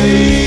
away.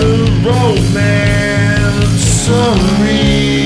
a romance. Sorry.